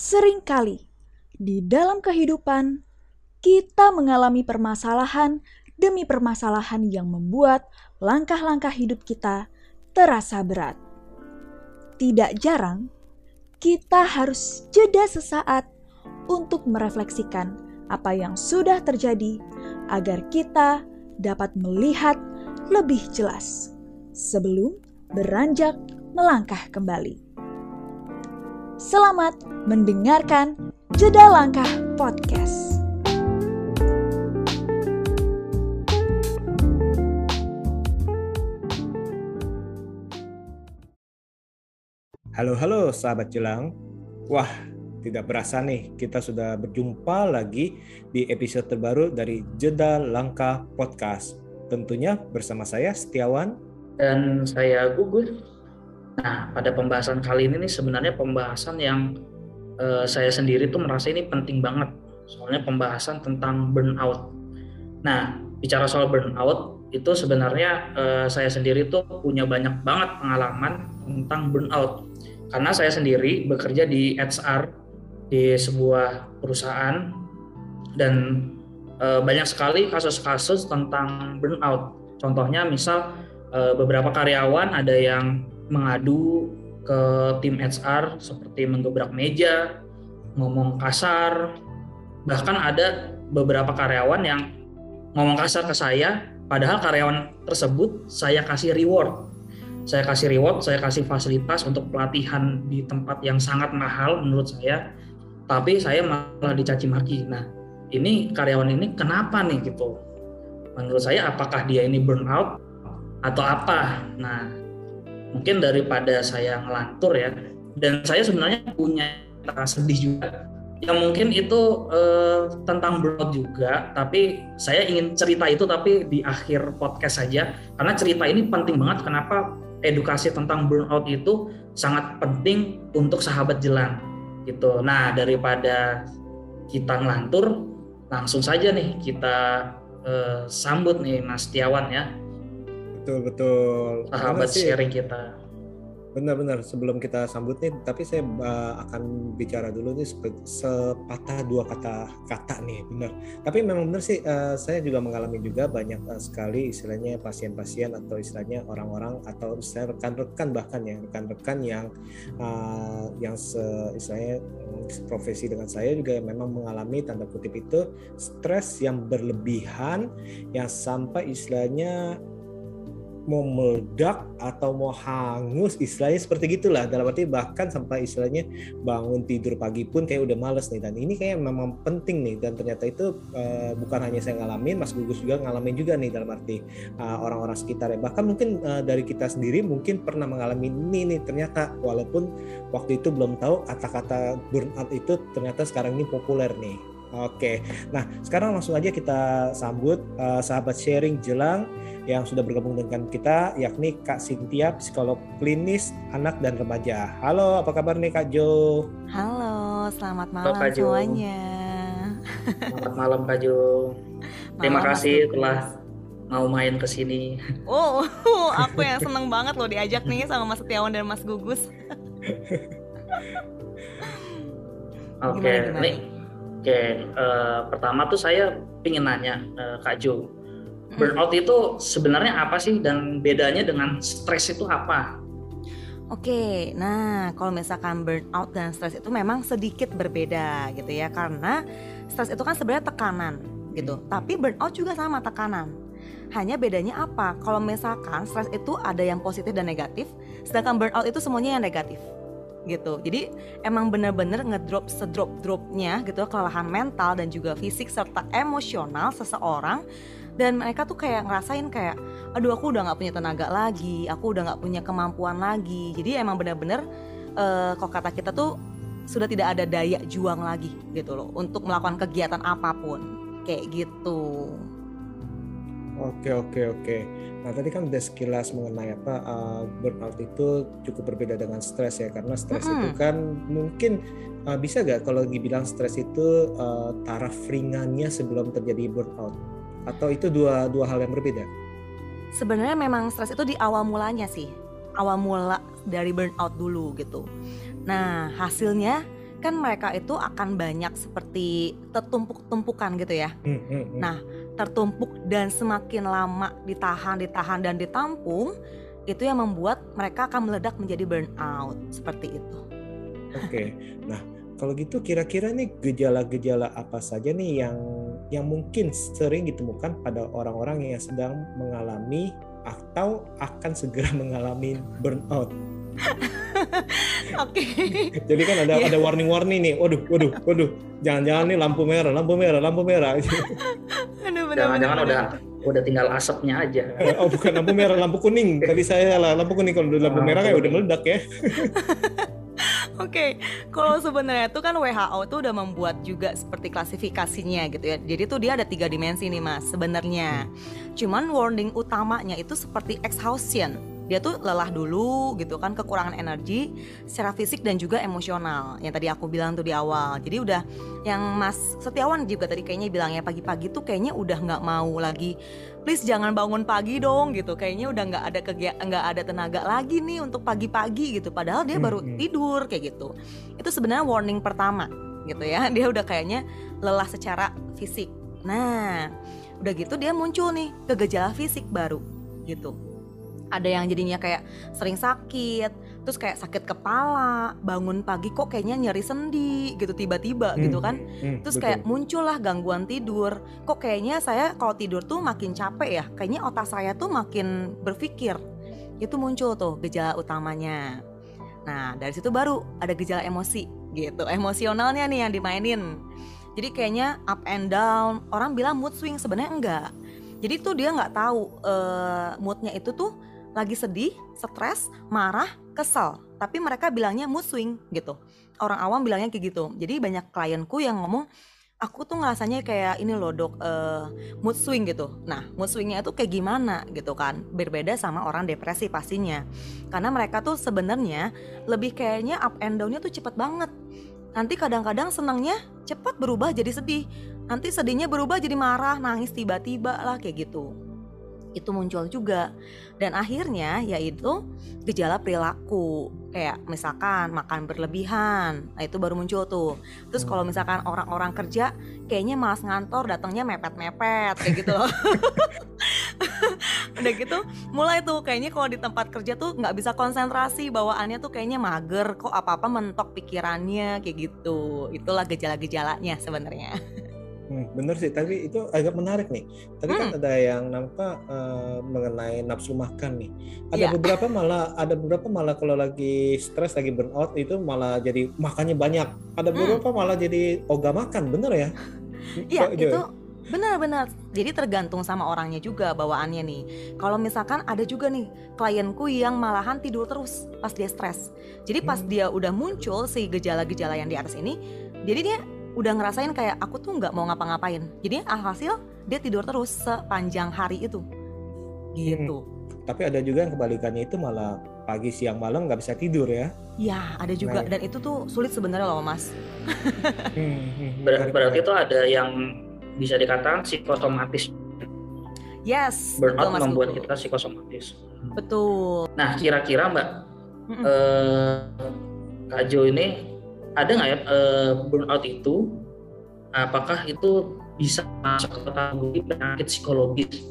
Seringkali di dalam kehidupan kita mengalami permasalahan demi permasalahan yang membuat langkah-langkah hidup kita terasa berat. Tidak jarang kita harus jeda sesaat untuk merefleksikan apa yang sudah terjadi agar kita dapat melihat lebih jelas sebelum beranjak melangkah kembali. Selamat mendengarkan Jeda Langkah Podcast. Halo halo sahabat jelang. Wah, tidak berasa nih kita sudah berjumpa lagi di episode terbaru dari Jeda Langkah Podcast. Tentunya bersama saya Setiawan dan saya Gugus Nah, pada pembahasan kali ini nih sebenarnya pembahasan yang uh, saya sendiri tuh merasa ini penting banget. Soalnya pembahasan tentang burnout. Nah, bicara soal burnout itu sebenarnya uh, saya sendiri tuh punya banyak banget pengalaman tentang burnout. Karena saya sendiri bekerja di HR di sebuah perusahaan dan uh, banyak sekali kasus-kasus tentang burnout. Contohnya misal beberapa karyawan ada yang mengadu ke tim HR seperti menggebrak meja, ngomong kasar, bahkan ada beberapa karyawan yang ngomong kasar ke saya, padahal karyawan tersebut saya kasih reward. Saya kasih reward, saya kasih fasilitas untuk pelatihan di tempat yang sangat mahal menurut saya, tapi saya malah dicaci maki. Nah, ini karyawan ini kenapa nih gitu? Menurut saya apakah dia ini burnout atau apa? Nah, mungkin daripada saya ngelantur ya. Dan saya sebenarnya punya rasa sedih juga. Yang mungkin itu eh, tentang burnout juga tapi saya ingin cerita itu tapi di akhir podcast saja. Karena cerita ini penting banget. Kenapa edukasi tentang burnout itu sangat penting untuk sahabat jelang gitu. Nah daripada kita ngelantur langsung saja nih kita eh, sambut nih Mas Tiawan ya betul betul. Sahabat sharing kita. Benar-benar sebelum kita sambut nih tapi saya uh, akan bicara dulu nih sepatah dua kata kata nih benar. Tapi memang benar sih uh, saya juga mengalami juga banyak uh, sekali istilahnya pasien-pasien atau istilahnya orang-orang atau istilahnya rekan-rekan bahkan ya rekan-rekan yang uh, yang se, istilahnya profesi dengan saya juga memang mengalami tanda kutip itu stres yang berlebihan yang sampai istilahnya mau meledak atau mau hangus istilahnya seperti gitulah. Dalam arti bahkan sampai istilahnya bangun tidur pagi pun kayak udah males nih. Dan ini kayak memang penting nih. Dan ternyata itu uh, bukan hanya saya ngalamin Mas Gugus juga ngalamin juga nih dalam arti uh, orang-orang sekitar ya bahkan mungkin uh, dari kita sendiri mungkin pernah mengalami ini nih ternyata. Walaupun waktu itu belum tahu kata-kata burnout itu ternyata sekarang ini populer nih Oke, nah sekarang langsung aja kita sambut uh, sahabat sharing Jelang yang sudah bergabung dengan kita, yakni Kak Sintia, psikolog klinis anak dan remaja. Halo, apa kabar nih Kak Jo? Halo, selamat malam Halo, semuanya. Selamat malam Kak Jo. Terima kasih telah mau main ke sini. Oh, aku yang seneng banget loh diajak nih sama Mas Setiawan dan Mas Gugus. Oke, okay. nih Oke, uh, pertama tuh saya ingin nanya uh, Kak Jo, hmm. burnout itu sebenarnya apa sih dan bedanya dengan stres itu apa? Oke, nah kalau misalkan burnout dan stres itu memang sedikit berbeda gitu ya, karena stres itu kan sebenarnya tekanan gitu, tapi burnout juga sama tekanan. Hanya bedanya apa? Kalau misalkan stres itu ada yang positif dan negatif, sedangkan burnout itu semuanya yang negatif gitu. Jadi emang bener-bener ngedrop sedrop-dropnya gitu kelelahan mental dan juga fisik serta emosional seseorang dan mereka tuh kayak ngerasain kayak aduh aku udah nggak punya tenaga lagi, aku udah nggak punya kemampuan lagi. Jadi emang bener-bener uh, kok kata kita tuh sudah tidak ada daya juang lagi gitu loh untuk melakukan kegiatan apa pun kayak gitu. Oke oke oke. Nah tadi kan udah sekilas mengenai apa uh, burnout itu cukup berbeda dengan stres ya karena stres mm -hmm. itu kan mungkin uh, bisa gak kalau dibilang stres itu uh, taraf ringannya sebelum terjadi burnout atau itu dua dua hal yang berbeda? Sebenarnya memang stres itu di awal mulanya sih awal mula dari burnout dulu gitu. Nah hasilnya kan mereka itu akan banyak seperti tertumpuk-tumpukan gitu ya. Hmm, hmm. Nah, tertumpuk dan semakin lama ditahan, ditahan dan ditampung, itu yang membuat mereka akan meledak menjadi burnout seperti itu. Oke. Nah, kalau gitu kira-kira nih gejala-gejala apa saja nih yang yang mungkin sering ditemukan pada orang-orang yang sedang mengalami atau akan segera mengalami burnout. Oke. Jadi kan ada Iya. ada warning-warning nih. Waduh, waduh, waduh. Jangan-jangan nih lampu merah, lampu merah, lampu merah. Aduh, benar, Jangan-jangan udah udah tinggal asapnya aja. oh, bukan lampu merah, lampu kuning. Tadi saya lah lampu kuning kalau udah lampu merah kayak udah meledak ya. Oke, kalau sebenarnya itu kan WHO tuh udah membuat juga seperti klasifikasinya gitu ya. Jadi tuh dia ada tiga dimensi nih mas sebenarnya. Cuman warning utamanya itu seperti exhaustion. Dia tuh lelah dulu gitu kan, kekurangan energi secara fisik dan juga emosional. Yang tadi aku bilang tuh di awal. Jadi udah yang Mas Setiawan juga tadi kayaknya bilangnya pagi-pagi tuh kayaknya udah nggak mau lagi please jangan bangun pagi dong gitu. Kayaknya udah nggak ada nggak ada tenaga lagi nih untuk pagi-pagi gitu. Padahal dia baru tidur kayak gitu. Itu sebenarnya warning pertama gitu ya. Dia udah kayaknya lelah secara fisik. Nah udah gitu dia muncul nih ke gejala fisik baru gitu ada yang jadinya kayak sering sakit terus kayak sakit kepala bangun pagi kok kayaknya nyeri sendi gitu tiba-tiba gitu Hmm, kan hmm, Terus betul. kayak muncullah gangguan tidur. Kok kayaknya saya kalau tidur tuh makin capek ya. Kayaknya otak saya tuh makin berpikir. Itu muncul tuh gejala utamanya. Nah, dari situ baru ada gejala emosi gitu. Emosionalnya nih yang dimainin. Jadi kayaknya up and down. Orang bilang mood swing sebenarnya enggak. Jadi tuh dia nggak tahu eh, moodnya itu tuh lagi sedih, stres, marah, kesel. Tapi mereka bilangnya mood swing gitu orang awam bilangnya kayak gitu. Jadi banyak klienku yang ngomong, aku tuh ngerasanya kayak ini loh dok, eh, mood swing gitu. Nah, mood swingnya itu kayak gimana gitu kan? Berbeda sama orang depresi pastinya. Karena mereka tuh sebenarnya lebih kayaknya up and down-nya tuh cepet banget. Nanti kadang-kadang senangnya cepat berubah jadi sedih. Nanti sedihnya berubah jadi marah, nangis tiba-tiba lah kayak gitu. Itu muncul juga. Dan akhirnya yaitu gejala perilaku. Kayak misalkan makan berlebihan nah itu baru muncul tuh. Terus kalau misalkan orang-orang kerja kayaknya malas ngantor datangnya mepet-mepet kayak gitu loh. Udah gitu mulai tuh kayaknya kalau di tempat kerja tuh nggak bisa konsentrasi bawaannya tuh kayaknya mager kok apa-apa mentok pikirannya kayak gitu. Itulah gejala-gejalanya sebenarnya Hmm, bener sih, tapi itu agak menarik nih. Tadi kan Hmm. ada yang nampak eh, mengenai nafsu makan nih. Ada Iya. beberapa malah, ada beberapa malah kalau lagi stres, lagi burnout itu malah jadi makannya banyak. Ada Hmm. beberapa malah jadi ogah makan, bener ya? Iya Kok Joy? itu benar-benar. Jadi tergantung sama orangnya juga bawaannya nih. Kalau misalkan ada juga nih klienku yang malahan tidur terus pas dia stres. Jadi pas Hmm. dia udah muncul si gejala-gejala yang di atas ini, jadi dia udah ngerasain kayak aku tuh nggak mau ngapa-ngapain. Jadi alhasil dia tidur terus sepanjang hari itu. Gitu. Tapi ada juga yang kebalikannya itu malah pagi, siang, malam nggak bisa tidur ya. Ya ada juga Nah. dan itu tuh sulit sebenarnya loh mas. Hmm, hmm, Ber- berarti itu ada yang bisa dikatakan psikosomatis. Yes. Burnout betul, Mas membuat Putu. kita psikosomatis. Betul. Nah, kira-kira Mbak, Mm-mm. eh, Kak Jo ini ada nggak ya eh, burnout itu? Apakah itu bisa masuk ke kategori penyakit psikologis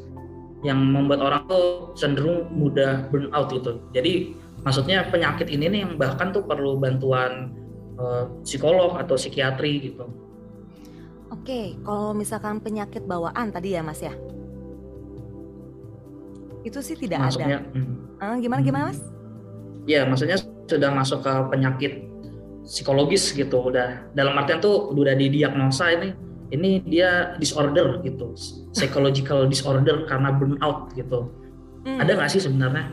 yang membuat orang tuh cenderung mudah burnout gitu? Jadi maksudnya penyakit ini nih yang bahkan tuh perlu bantuan eh, psikolog atau psikiatri gitu. Oke, kalau misalkan penyakit bawaan tadi ya Mas ya? Itu sih tidak maksudnya, ada. hmm. Eh, gimana gimana Mas? ya maksudnya sudah masuk ke penyakit psikologis gitu udah dalam artian tuh udah didiagnosa ini ini dia disorder gitu psychological disorder karena burnout gitu Hmm. ada nggak sih sebenarnya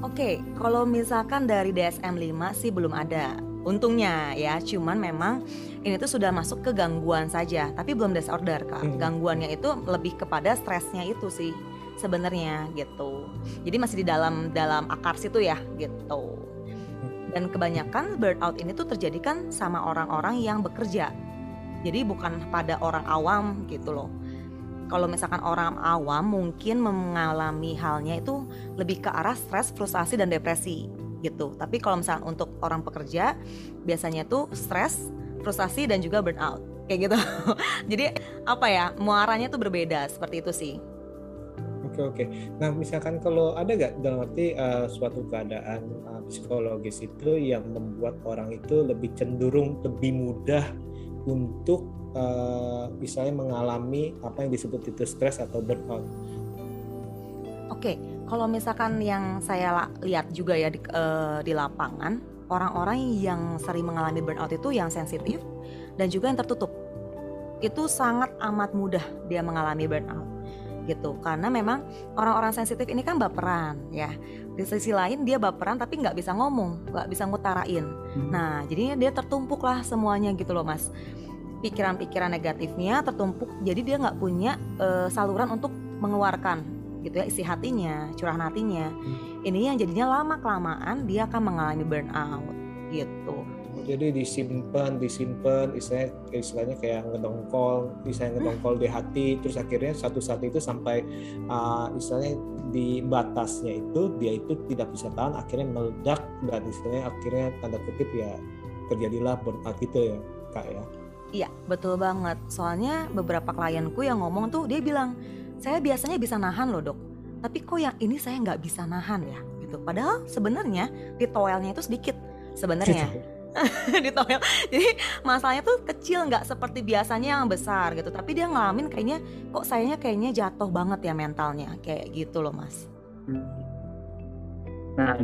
Oke, kalau misalkan dari DSM-5 sih belum ada. Untungnya ya, cuman memang ini tuh sudah masuk ke gangguan saja, tapi belum disorder Kak. Hmm. Gangguannya itu lebih kepada stresnya itu sih sebenarnya gitu. Jadi masih di dalam dalam akar situ ya gitu. Dan kebanyakan burnout ini tuh terjadi kan sama orang-orang yang bekerja. Jadi bukan pada orang awam gitu loh. Kalau misalkan orang awam mungkin mengalami halnya itu lebih ke arah stres, frustasi dan depresi gitu. Tapi kalau misalkan untuk orang pekerja biasanya tuh stres, frustasi dan juga burnout kayak gitu. Jadi apa ya muaranya tuh berbeda seperti itu sih. Oke oke. Nah misalkan kalau ada gak dalam arti uh, suatu keadaan uh, psikologis itu yang membuat orang itu lebih cenderung lebih mudah untuk uh, misalnya mengalami apa yang disebut itu stres atau burnout. Oke, kalau misalkan yang saya lihat juga ya di, uh, di lapangan, orang-orang yang sering mengalami burnout itu yang sensitif dan juga yang tertutup. Itu sangat amat mudah dia mengalami burnout gitu. Karena memang orang-orang sensitif ini kan baperan ya. Di sisi lain dia baperan tapi nggak bisa ngomong nggak bisa ngutarain. Hmm. nah jadinya dia tertumpuk lah semuanya gitu loh mas. Pikiran-pikiran negatifnya tertumpuk jadi dia nggak punya uh, saluran untuk mengeluarkan gitu ya isi hatinya curahan hatinya. Hmm. ini yang jadinya lama kelamaan dia akan mengalami burnout gitu jadi disimpan disimpan istilahnya istilahnya kayak ngedongkol istilahnya ngedongkol di hati. Terus akhirnya satu saat itu sampai uh, istilahnya di batasnya itu dia itu tidak bisa tahan. Akhirnya meledak dan istilahnya akhirnya tanda kutip ya terjadilah burnout gitu ya kak ya. Iya betul banget. Soalnya beberapa klienku yang ngomong tuh dia bilang saya biasanya bisa nahan loh dok. Tapi kok yang ini saya nggak bisa nahan ya? Gitu. Padahal sebenarnya di toelnya itu sedikit. Sebenarnya di toel. Jadi masalahnya tuh kecil nggak seperti biasanya yang besar gitu. Tapi dia ngalamin kayaknya kok sayanya kayaknya jatuh banget ya mentalnya kayak gitu loh mas. Nah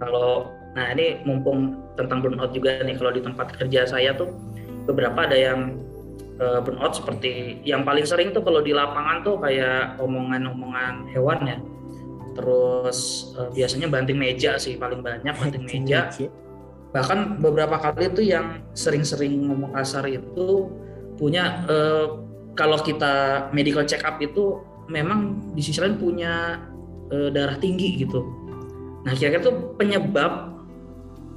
kalau nah ini mumpung tentang burnout juga nih kalau di tempat kerja saya tuh beberapa ada yang uh, burnout seperti yang paling sering tuh kalau di lapangan tuh kayak omongan-omongan hewan ya terus uh, biasanya banting meja sih paling banyak banting meja bahkan beberapa kali itu yang sering-sering ngomong kasar itu punya eh, kalau kita medical check up itu memang di sisi lain punya eh, darah tinggi gitu. Nah kira-kira itu penyebab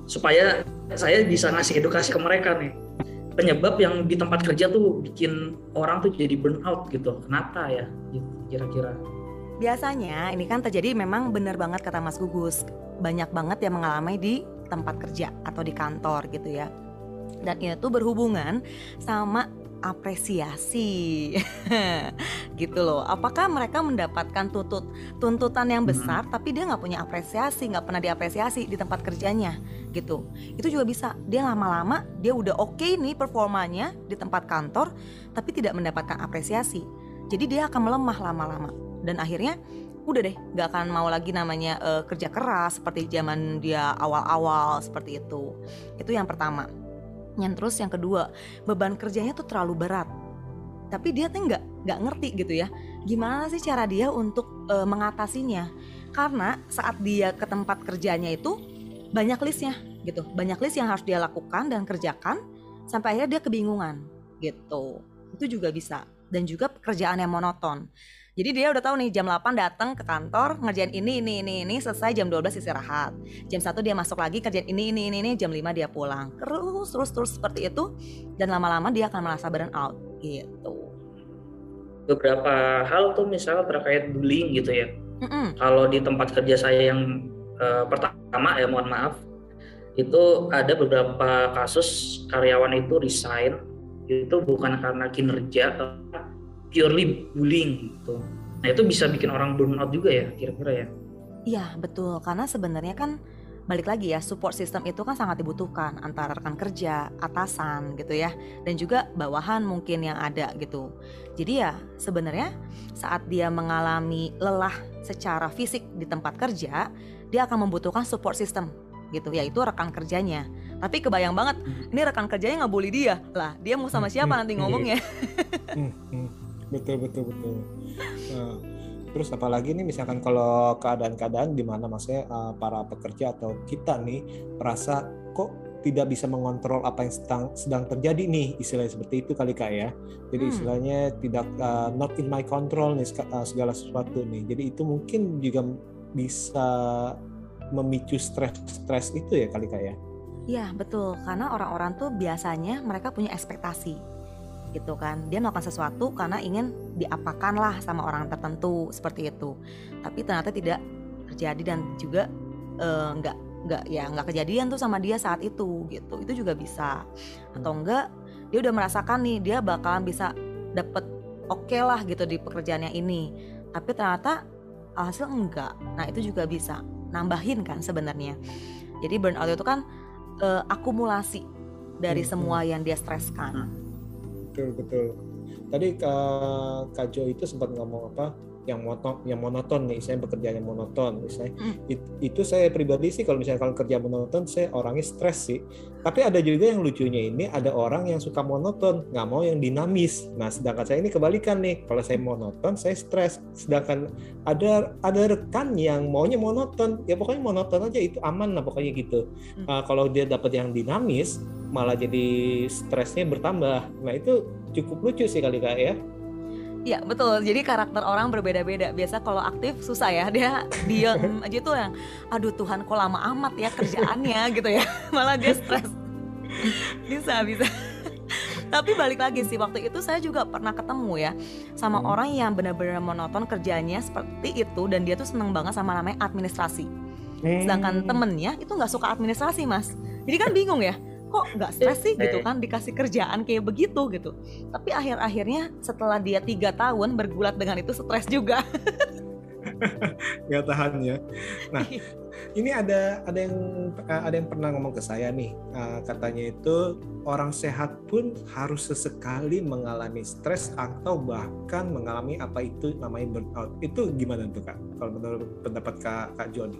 supaya saya bisa ngasih edukasi ke mereka nih penyebab yang di tempat kerja tuh bikin orang tuh jadi burnout gitu. Kenapa ya? Gitu, kira-kira. Biasanya ini kan terjadi memang benar banget kata Mas Gugus. Banyak banget yang mengalami di tempat kerja atau di kantor gitu ya. Dan itu berhubungan sama apresiasi gitu loh. Apakah mereka mendapatkan tutut tuntutan yang besar hmm. tapi dia nggak punya apresiasi nggak pernah diapresiasi di tempat kerjanya gitu? Itu juga bisa. Dia lama-lama dia udah oke okay nih performanya di tempat kantor tapi tidak mendapatkan apresiasi. Jadi dia akan melemah lama-lama. Dan akhirnya udah deh nggak akan mau lagi namanya uh, kerja keras seperti zaman dia awal-awal seperti itu. Itu yang pertama. Yang terus yang kedua beban kerjanya tuh terlalu berat. Tapi dia tuh nggak nggak ngerti gitu ya gimana sih cara dia untuk uh, mengatasinya? Karena saat dia ke tempat kerjanya itu banyak listnya gitu. Banyak list yang harus dia lakukan dan kerjakan sampai akhirnya dia kebingungan gitu. Itu juga bisa. Dan juga pekerjaan yang monoton jadi dia udah tahu nih jam 8 datang ke kantor ngerjain ini ini ini ini selesai jam 12 istirahat. Jam 1 dia masuk lagi kerjain ini ini ini, ini jam 5 dia pulang. Terus terus terus seperti itu dan lama-lama dia akan merasa burn out gitu. Beberapa hal tuh misalnya terkait bullying gitu ya. Mm -mm. Kalau di tempat kerja saya yang uh, pertama ya mohon maaf itu ada beberapa kasus karyawan itu resign itu bukan karena kinerja purely bullying gitu. Nah itu bisa bikin orang burnout juga ya kira-kira ya? Iya betul karena sebenarnya kan balik lagi ya support system itu kan sangat dibutuhkan antara rekan kerja, atasan gitu ya dan juga bawahan mungkin yang ada gitu. Jadi ya sebenarnya saat dia mengalami lelah secara fisik di tempat kerja, dia akan membutuhkan support system gitu yaitu rekan kerjanya. Tapi kebayang banget hmm. ini rekan kerjanya nggak boleh dia lah dia mau sama siapa hmm. nanti ngomongnya. Betul betul betul. Nah, terus apalagi nih misalkan kalau keadaan-keadaan di mana maksudnya uh, para pekerja atau kita nih merasa kok tidak bisa mengontrol apa yang sedang sedang terjadi nih istilahnya seperti itu kali kak ya. Jadi hmm. istilahnya tidak uh, not in my control nih uh, segala sesuatu nih. Jadi itu mungkin juga bisa memicu stres-stres itu ya kali kak ya? Iya betul. Karena orang-orang tuh biasanya mereka punya ekspektasi gitu kan. Dia melakukan sesuatu karena ingin diapakan lah sama orang tertentu seperti itu. Tapi ternyata tidak terjadi dan juga uh, nggak nggak ya nggak kejadian tuh sama dia saat itu gitu. Itu juga bisa. Atau enggak dia udah merasakan nih dia bakalan bisa dapet oke okay lah gitu di pekerjaannya ini. Tapi ternyata hasil enggak nah itu juga bisa nambahin kan sebenarnya. Jadi burnout itu kan uh, akumulasi dari hmm. semua hmm. yang dia streskan betul betul. Tadi Kak, Kak Jo itu sempat ngomong apa? Yang monoton yang monoton nih saya bekerja yang monoton misalnya. Hmm. It, itu saya pribadi sih kalau misalnya kalau kerja monoton saya orangnya stres sih. Tapi ada juga yang lucunya ini ada orang yang suka monoton nggak mau yang dinamis. Nah sedangkan saya ini kebalikan nih kalau saya monoton saya stres. Sedangkan ada ada rekan yang maunya monoton. Ya pokoknya monoton aja itu aman lah pokoknya gitu. Hmm. uh, kalau dia dapat yang dinamis malah jadi stresnya bertambah nah itu cukup lucu sih kali kak ya Iya betul. Jadi karakter orang berbeda-beda. Biasa kalau aktif susah ya dia diem aja tuh yang, aduh Tuhan kok lama amat ya kerjaannya gitu ya. Malah dia stres. bisa bisa. Tapi balik lagi sih waktu itu saya juga pernah ketemu ya sama hmm. orang yang benar-benar monoton kerjanya seperti itu dan dia tuh seneng banget sama namanya administrasi. Hmm. Sedangkan temennya itu nggak suka administrasi mas. Jadi kan bingung ya kok nggak stres sih gitu kan dikasih kerjaan kayak begitu gitu. Tapi akhir-akhirnya setelah dia tiga tahun bergulat dengan itu stres juga. Nggak tahan ya. Nah iya. ini ada ada yang eh, ada yang pernah ngomong ke saya nih. Eh, katanya itu orang sehat pun harus sesekali mengalami stres atau bahkan mengalami apa itu namanya burnout. Itu gimana tuh kak? Kalau menurut pendapat kak kak Joni?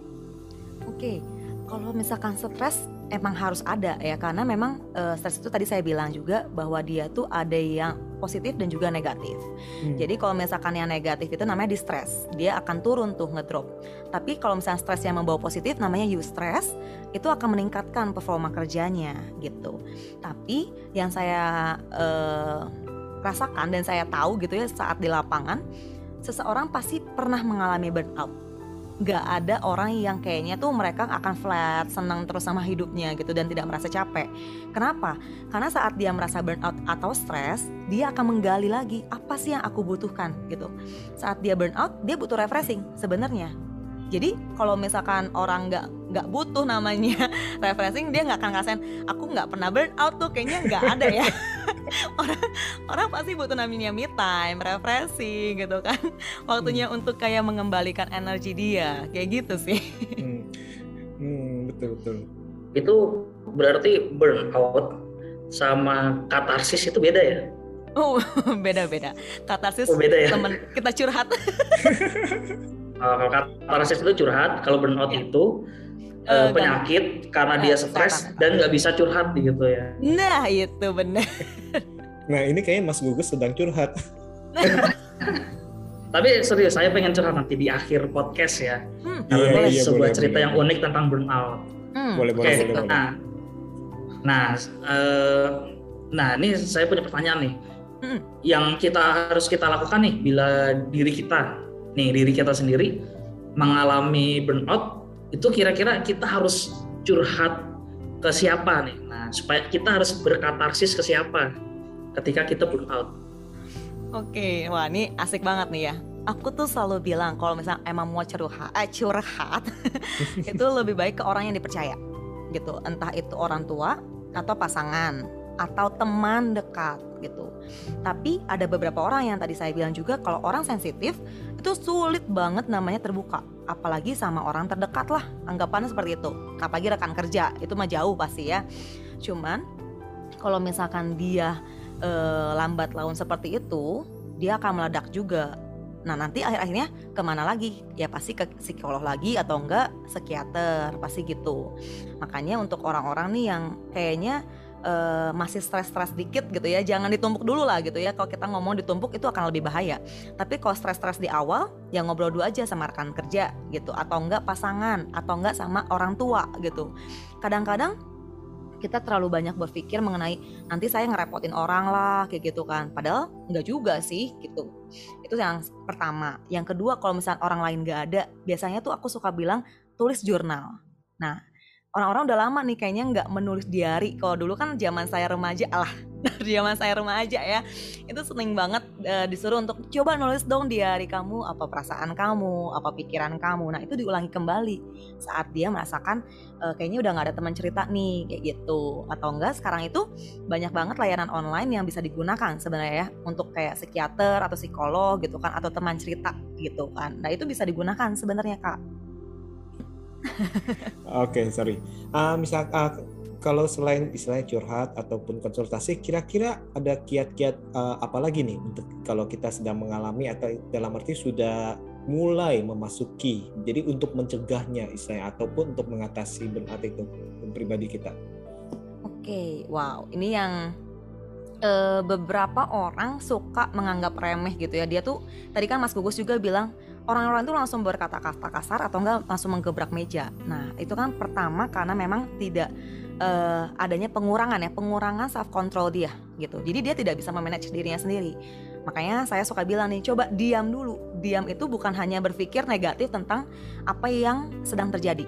Oke okay. Kalau misalkan stres emang harus ada ya karena memang uh, stres itu tadi saya bilang juga bahwa dia tuh ada yang positif dan juga negatif. Hmm. Jadi kalau misalkan yang negatif itu namanya distress, dia akan turun tuh ngedrop. Tapi kalau misalnya stres yang membawa positif namanya eustress, itu akan meningkatkan performa kerjanya gitu. Tapi yang saya uh, rasakan dan saya tahu gitu ya saat di lapangan, seseorang pasti pernah mengalami burnout nggak ada orang yang kayaknya tuh mereka akan flat, senang terus sama hidupnya gitu dan tidak merasa capek. Kenapa? Karena saat dia merasa burnout atau stres, dia akan menggali lagi apa sih yang aku butuhkan gitu. Saat dia burnout, dia butuh refreshing sebenarnya. Jadi kalau misalkan orang nggak nggak butuh namanya refreshing, dia nggak akan ngerasain aku nggak pernah burnout tuh kayaknya nggak ada ya. orang orang pasti butuh namanya me time, refreshing gitu kan. Waktunya hmm. untuk kayak mengembalikan energi dia, kayak gitu sih. Hmm, hmm betul betul. Itu berarti burnout sama katarsis itu beda ya? Oh, beda-beda. Katarsis oh, beda ya? temen kita curhat. kalau katarsis itu curhat, kalau burnout ya. itu uh, penyakit karena uh, dia stres dan nggak bisa curhat gitu ya. Nah itu benar. Nah ini kayaknya Mas Gugus sedang curhat. Tapi serius saya pengen curhat nanti di akhir podcast ya. Hmm. Karena iya, iya, sebuah boleh, cerita boleh. yang unik tentang burnout. Hmm. Boleh, boleh, okay. boleh, Nah, nah, uh, nah ini saya punya pertanyaan nih. Hmm. Yang kita harus kita lakukan nih bila diri kita, nih diri kita sendiri mengalami burnout itu kira-kira kita harus curhat ke siapa nih? Nah, supaya kita harus berkatarsis ke siapa ketika kita burn out. Oke, wah ini asik banget nih ya. Aku tuh selalu bilang kalau misalnya emang mau curhat, eh, curhat itu lebih baik ke orang yang dipercaya, gitu. Entah itu orang tua atau pasangan atau teman dekat gitu. Tapi ada beberapa orang yang tadi saya bilang juga kalau orang sensitif itu sulit banget namanya terbuka. Apalagi sama orang terdekat lah anggapannya seperti itu. Apalagi rekan kerja itu mah jauh pasti ya. Cuman kalau misalkan dia e, lambat laun seperti itu dia akan meledak juga. Nah nanti akhir-akhirnya ke mana lagi? Ya pasti ke psikolog lagi atau enggak? Psikiater pasti gitu. Makanya untuk orang-orang nih yang kayaknya uh, masih stres-stres dikit gitu ya jangan ditumpuk dulu lah gitu ya. Kalau kita ngomong ditumpuk itu akan lebih bahaya. Tapi kalau stres-stres di awal ya ngobrol dulu aja sama rekan kerja gitu atau enggak pasangan atau enggak sama orang tua gitu. Kadang-kadang kita terlalu banyak berpikir mengenai nanti saya ngerepotin orang lah kayak gitu kan. Padahal enggak juga sih gitu. Itu yang pertama. Yang kedua kalau misalnya orang lain nggak ada biasanya tuh aku suka bilang tulis jurnal. Nah orang-orang udah lama nih kayaknya nggak menulis diary. Kalau dulu kan zaman saya remaja, alah dari zaman saya remaja ya. Itu sering banget uh, disuruh untuk coba nulis dong diary kamu apa perasaan kamu apa pikiran kamu. Nah itu diulangi kembali. Saat dia merasakan uh, kayaknya udah nggak ada teman cerita nih kayak gitu. Atau enggak sekarang itu banyak banget layanan online yang bisa digunakan sebenarnya ya untuk kayak psikiater atau psikolog gitu kan atau teman cerita gitu kan. Nah itu bisa digunakan sebenarnya kak Oke, okay, sorry. Uh, misal uh, kalau selain istilahnya curhat ataupun konsultasi, kira-kira ada kiat-kiat uh, apa lagi nih untuk kalau kita sedang mengalami atau dalam arti sudah mulai memasuki, jadi untuk mencegahnya istilahnya ataupun untuk mengatasi burnout itu pribadi kita. Oke, okay, wow, ini yang uh, beberapa orang suka menganggap remeh gitu ya. Dia tuh tadi kan Mas Gugus juga bilang orang-orang itu langsung berkata-kata kasar atau enggak langsung menggebrak meja. Nah, itu kan pertama karena memang tidak uh, adanya pengurangan ya pengurangan self control dia gitu. Jadi dia tidak bisa memanage dirinya sendiri. Makanya saya suka bilang nih coba diam dulu. Diam itu bukan hanya berpikir negatif tentang apa yang sedang terjadi.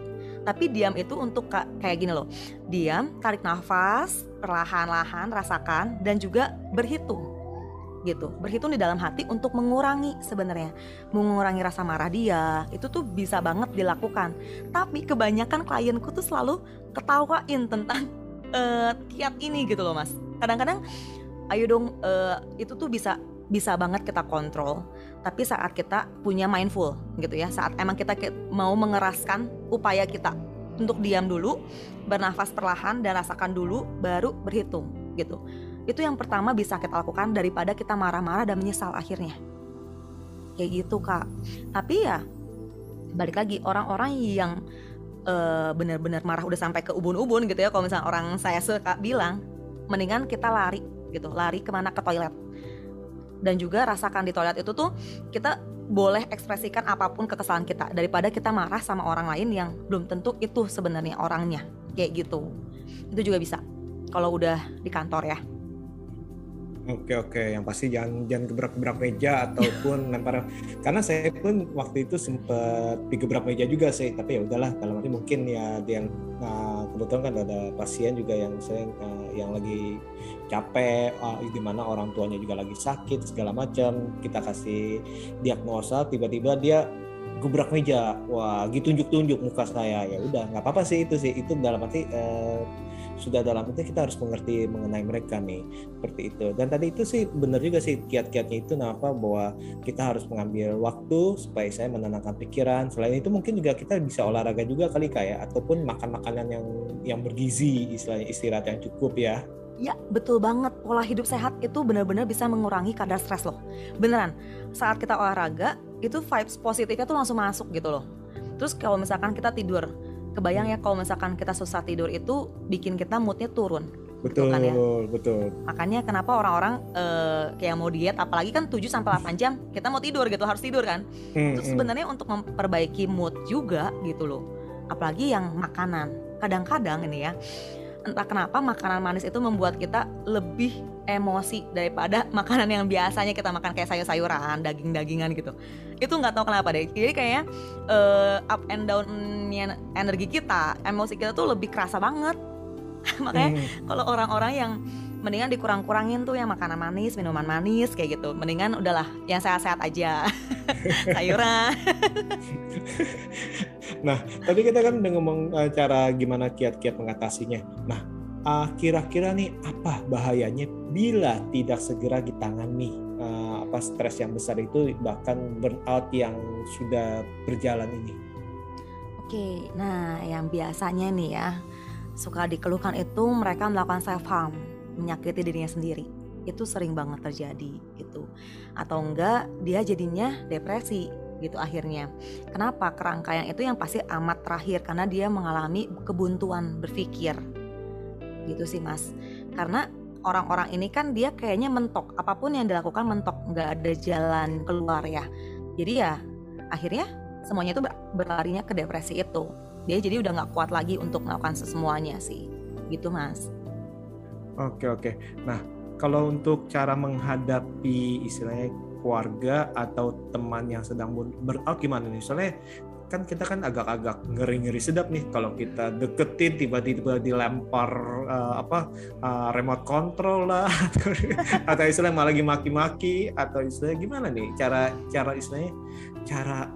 Tapi diam itu untuk kayak gini loh. Diam tarik nafas perlahan-lahan rasakan dan juga berhitung gitu. Berhitung di dalam hati untuk mengurangi sebenarnya. Mengurangi rasa marah dia itu tuh bisa banget dilakukan. Tapi kebanyakan klienku tuh selalu ketawain tentang uh, kiat ini gitu loh mas. Kadang-kadang ayo dong uh, itu tuh bisa bisa banget kita kontrol tapi saat kita punya mindful gitu ya. Saat emang kita mau mengeraskan upaya kita untuk diam dulu bernafas perlahan dan rasakan dulu baru berhitung gitu itu yang pertama bisa kita lakukan daripada kita marah-marah dan menyesal akhirnya. Kayak gitu kak. Tapi ya balik lagi orang-orang yang uh, benar-benar marah udah sampai ke ubun-ubun gitu ya. Kalau misalnya orang saya suka bilang, mendingan kita lari gitu, lari ke mana ke toilet. Dan juga rasakan di toilet itu tuh kita boleh ekspresikan apa pun kekesalan kita daripada kita marah sama orang lain yang belum tentu itu sebenarnya orangnya kayak gitu itu juga bisa kalau udah di kantor ya Oke oke, yang pasti jangan jangan gebrak-gebrak meja ataupun lempar. Karena saya pun waktu itu sempat digebrak meja juga sih, tapi ya udahlah. Dalam arti mungkin ya yang nah, kebetulan kan ada pasien juga yang saya uh, yang lagi capek, uh, di mana orang tuanya juga lagi sakit segala macam. Kita kasih diagnosa, tiba-tiba dia gebrak meja, wah, gitu tunjuk-tunjuk muka saya. Ya udah, nggak apa-apa sih itu sih. Itu dalam arti uh, sudah dalam itu kita harus mengerti mengenai mereka nih. Seperti itu. Dan tadi itu sih benar juga sih kiat-kiatnya itu kenapa bahwa kita harus mengambil waktu supaya saya menenangkan pikiran. Selain itu mungkin juga kita bisa olahraga juga kali kayak ataupun makan makanan yang yang bergizi istilahnya istirahat yang cukup ya. Ya betul banget. Pola hidup sehat itu benar-benar bisa mengurangi kadar stres loh. Beneran saat kita olahraga itu vibes positifnya tuh langsung masuk gitu loh Terus kalau misalkan kita tidur kebayang ya kalau misalkan kita susah tidur itu bikin kita moodnya turun betul gitu kan ya? betul makanya kenapa orang-orang uh, kayak mau diet apalagi kan 7 sampai 8 jam kita mau tidur gitu harus tidur kan hmm, itu hmm. sebenarnya untuk memperbaiki mood juga gitu loh apalagi yang makanan kadang-kadang ini ya entah kenapa makanan manis itu membuat kita lebih emosi daripada makanan yang biasanya kita makan kayak sayur-sayuran, daging-dagingan gitu. Itu nggak tahu kenapa deh. Jadi kayaknya uh, up and down energi kita, emosi kita tuh lebih kerasa banget. Makanya hmm. kalau orang-orang yang mendingan dikurang-kurangin tuh yang makanan manis, minuman manis kayak gitu. Mendingan udahlah yang sehat-sehat aja. Sayuran. nah, tadi kita kan udah ngomong uh, cara gimana kiat-kiat mengatasinya. Nah, uh, kira-kira nih apa bahayanya bila tidak segera ditangani? Uh, apa stres yang besar itu bahkan burnout yang sudah berjalan ini? Oke, nah yang biasanya nih ya suka dikeluhkan itu mereka melakukan self harm menyakiti dirinya sendiri. Itu sering banget terjadi gitu. Atau enggak dia jadinya depresi gitu akhirnya. Kenapa? Kerangkaian itu yang pasti amat terakhir karena dia mengalami kebuntuan berpikir gitu sih mas. Karena orang-orang ini kan dia kayaknya mentok. Apa pun yang dilakukan mentok nggak ada jalan keluar ya. Jadi ya akhirnya semuanya itu berlarinya ke depresi itu. Dia jadi udah nggak kuat lagi untuk melakukan semuanya sih. Gitu mas. Oke oke. Nah kalau untuk cara menghadapi istilahnya keluarga atau teman yang sedang burnout gimana nih? Soalnya kan kita kan agak-agak ngeri-ngeri sedap nih kalau kita deketin tiba-tiba dilempar uh, apa uh, remote control lah atau istilahnya malah lagi maki-maki atau istilahnya gimana nih cara cara istilahnya cara